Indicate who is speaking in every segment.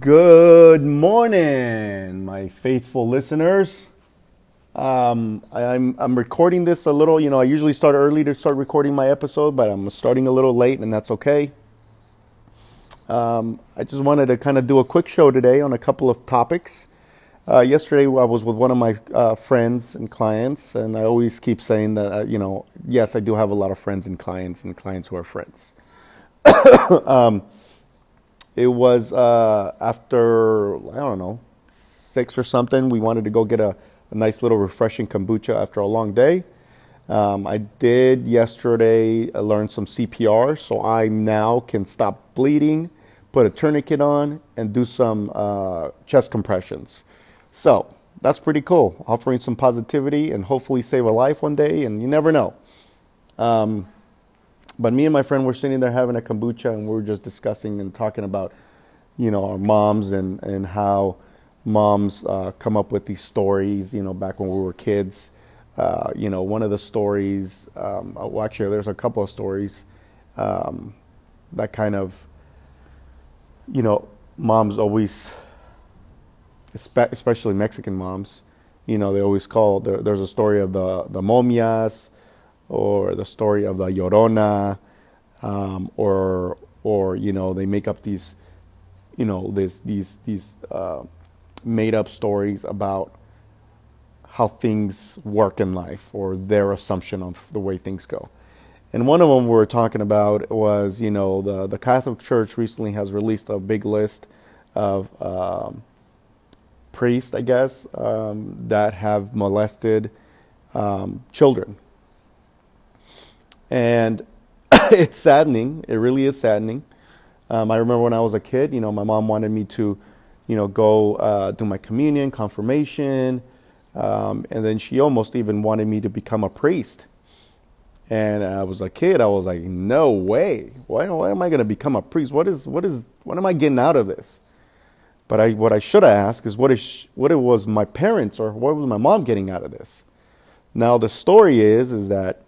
Speaker 1: Good morning, my faithful listeners. Um, I, I'm I'm recording this a little. You know, I usually start early to start recording my episode, but I'm starting a little late, and that's okay. Um, I just wanted to kind of do a quick show today on a couple of topics. Uh, yesterday, I was with one of my uh, friends and clients, and I always keep saying that, uh, you know, yes, I do have a lot of friends and clients, and clients who are friends. um, it was uh, after I don't know six or something. We wanted to go get a, a nice little refreshing kombucha after a long day. Um, I did yesterday uh, learn some CPR, so I now can stop bleeding, put a tourniquet on, and do some uh, chest compressions. So that's pretty cool. Offering some positivity and hopefully save a life one day, and you never know. Um, but me and my friend were sitting there having a kombucha, and we were just discussing and talking about, you know, our moms and and how moms uh, come up with these stories. You know, back when we were kids. Uh, you know, one of the stories. Um, well, actually, there's a couple of stories um, that kind of, you know, moms always, especially Mexican moms. You know, they always call. There, there's a story of the the momias or the story of the Llorona, um, or or you know they make up these, you know, these these these uh, made up stories about how things work in life or their assumption of the way things go. And one of them we were talking about was, you know, the the Catholic Church recently has released a big list of um, priests, I guess, um, that have molested um, children and it's saddening. It really is saddening. Um, I remember when I was a kid, you know, my mom wanted me to, you know, go uh, do my communion, confirmation, um, and then she almost even wanted me to become a priest. And I was a kid. I was like, no way. Why, why am I going to become a priest? What is, what is, what am I getting out of this? But I, what I should have asked is what is, what it was my parents or what was my mom getting out of this? Now the story is, is that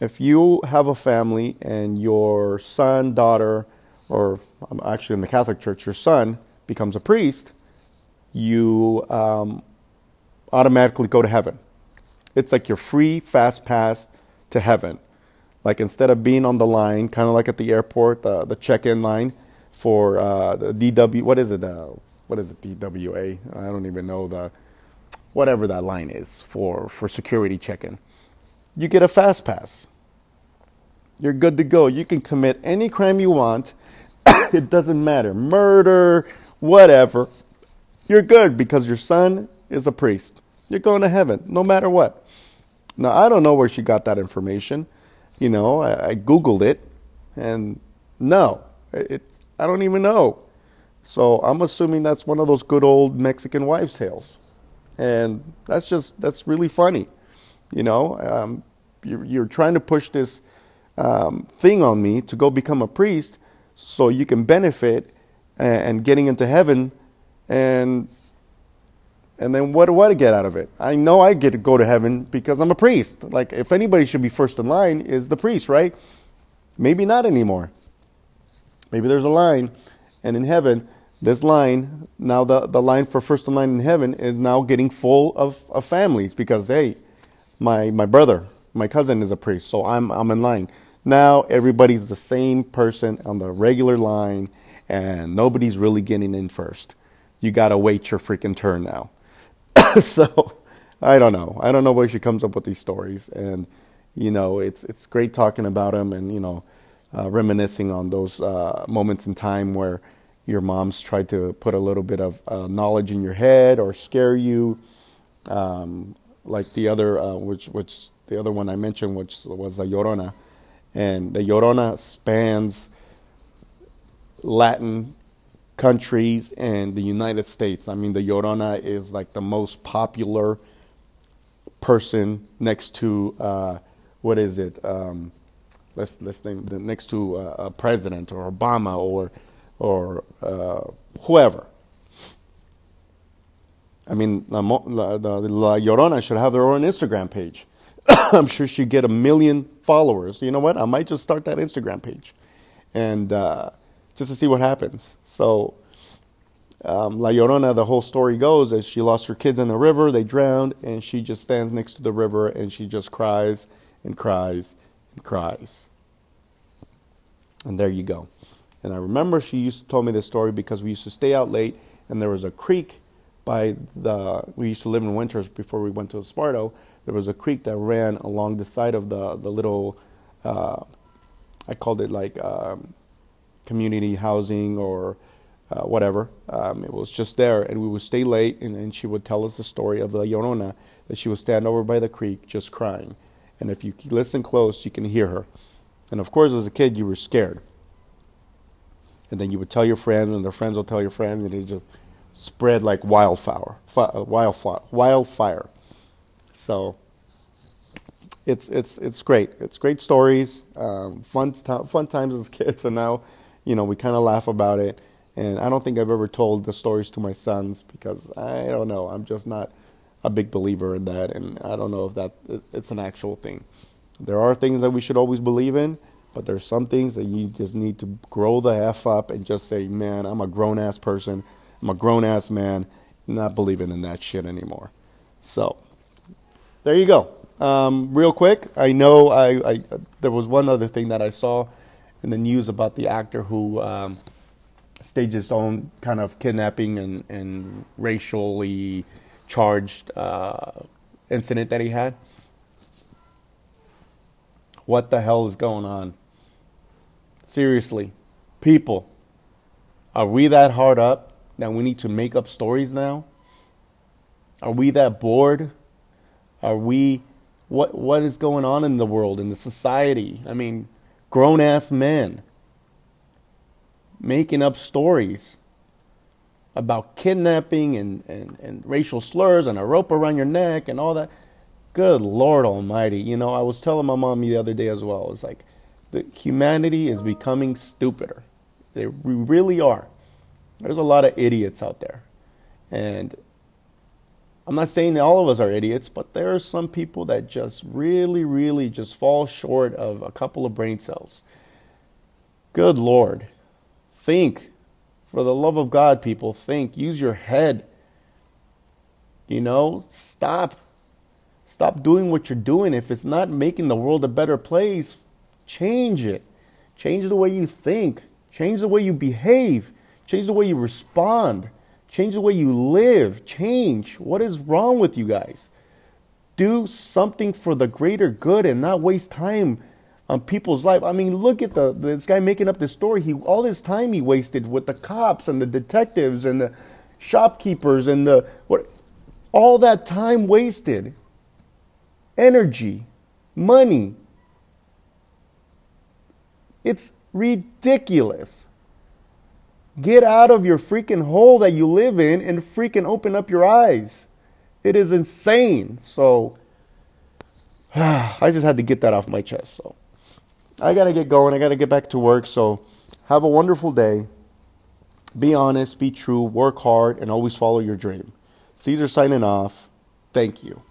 Speaker 1: if you have a family and your son, daughter, or um, actually in the Catholic Church, your son becomes a priest, you um, automatically go to heaven. It's like your free fast pass to heaven. Like instead of being on the line, kind of like at the airport, uh, the check-in line for uh, the DW. What is it? Uh, what is it? DWA. I don't even know the whatever that line is for for security check-in. You get a fast pass. You're good to go. You can commit any crime you want. it doesn't matter. Murder, whatever. You're good because your son is a priest. You're going to heaven no matter what. Now, I don't know where she got that information. You know, I, I Googled it and no, it, I don't even know. So I'm assuming that's one of those good old Mexican wives' tales. And that's just, that's really funny. You know, um, you're, you're trying to push this um, thing on me to go become a priest so you can benefit and, and getting into heaven and and then what do I get out of it? I know I get to go to heaven because I'm a priest. Like if anybody should be first in line is the priest, right? Maybe not anymore. Maybe there's a line and in heaven this line now the, the line for first in line in heaven is now getting full of, of families because hey my my brother my cousin is a priest so i'm i'm in line now everybody's the same person on the regular line and nobody's really getting in first. You got to wait your freaking turn now. so I don't know. I don't know where she comes up with these stories. And, you know, it's, it's great talking about them and, you know, uh, reminiscing on those uh, moments in time where your moms tried to put a little bit of uh, knowledge in your head or scare you. Um, like the other, uh, which, which the other one I mentioned, which was the Llorona and the Llorona spans Latin countries and the United States. I mean, the Llorona is like the most popular person next to uh, what is it? Um, let's let's name the next to uh, a president or Obama or or uh, whoever. I mean, the, the, the La Llorona should have their own Instagram page. I'm sure she'd get a million followers. You know what? I might just start that Instagram page, and uh, just to see what happens. So, um, La Llorona, the whole story goes, is she lost her kids in the river, they drowned, and she just stands next to the river and she just cries and cries and cries. And there you go. And I remember she used to tell me this story because we used to stay out late and there was a creek by the we used to live in Winters before we went to Esparto. There was a creek that ran along the side of the the little uh, I called it like um, community housing or uh, whatever. Um, it was just there, and we would stay late, and, and she would tell us the story of the Llorona that she would stand over by the creek just crying. And if you listen close, you can hear her. And of course, as a kid, you were scared. And then you would tell your friends, and their friends will tell your friends, and it just spread like wildfire. Uh, wildfire. Wildfire. So it's it's it's great. It's great stories, um, fun fun times as kids, and now, you know, we kind of laugh about it. And I don't think I've ever told the stories to my sons because I don't know. I'm just not a big believer in that, and I don't know if that it's an actual thing. There are things that we should always believe in, but there's some things that you just need to grow the f up and just say, "Man, I'm a grown ass person. I'm a grown ass man, not believing in that shit anymore." So there you go. Um, real quick, I know I, I, there was one other thing that I saw in the news about the actor who um, staged his own kind of kidnapping and, and racially charged uh, incident that he had. What the hell is going on? Seriously, people, are we that hard up that we need to make up stories now? Are we that bored? Are we what what is going on in the world in the society? I mean grown ass men making up stories about kidnapping and, and, and racial slurs and a rope around your neck and all that. Good lord almighty. You know i was telling my mom the other day as well it's like the humanity is becoming stupider. They we really are. There's a lot of idiots out there. And I'm not saying that all of us are idiots, but there are some people that just really, really just fall short of a couple of brain cells. Good Lord. Think. For the love of God, people, think. Use your head. You know, stop. Stop doing what you're doing. If it's not making the world a better place, change it. Change the way you think. Change the way you behave. Change the way you respond. Change the way you live. Change. What is wrong with you guys? Do something for the greater good and not waste time on people's life. I mean, look at the this guy making up this story. He all this time he wasted with the cops and the detectives and the shopkeepers and the what all that time wasted. Energy, money. It's ridiculous. Get out of your freaking hole that you live in and freaking open up your eyes. It is insane. So I just had to get that off my chest. So I got to get going. I got to get back to work. So have a wonderful day. Be honest, be true, work hard, and always follow your dream. Caesar signing off. Thank you.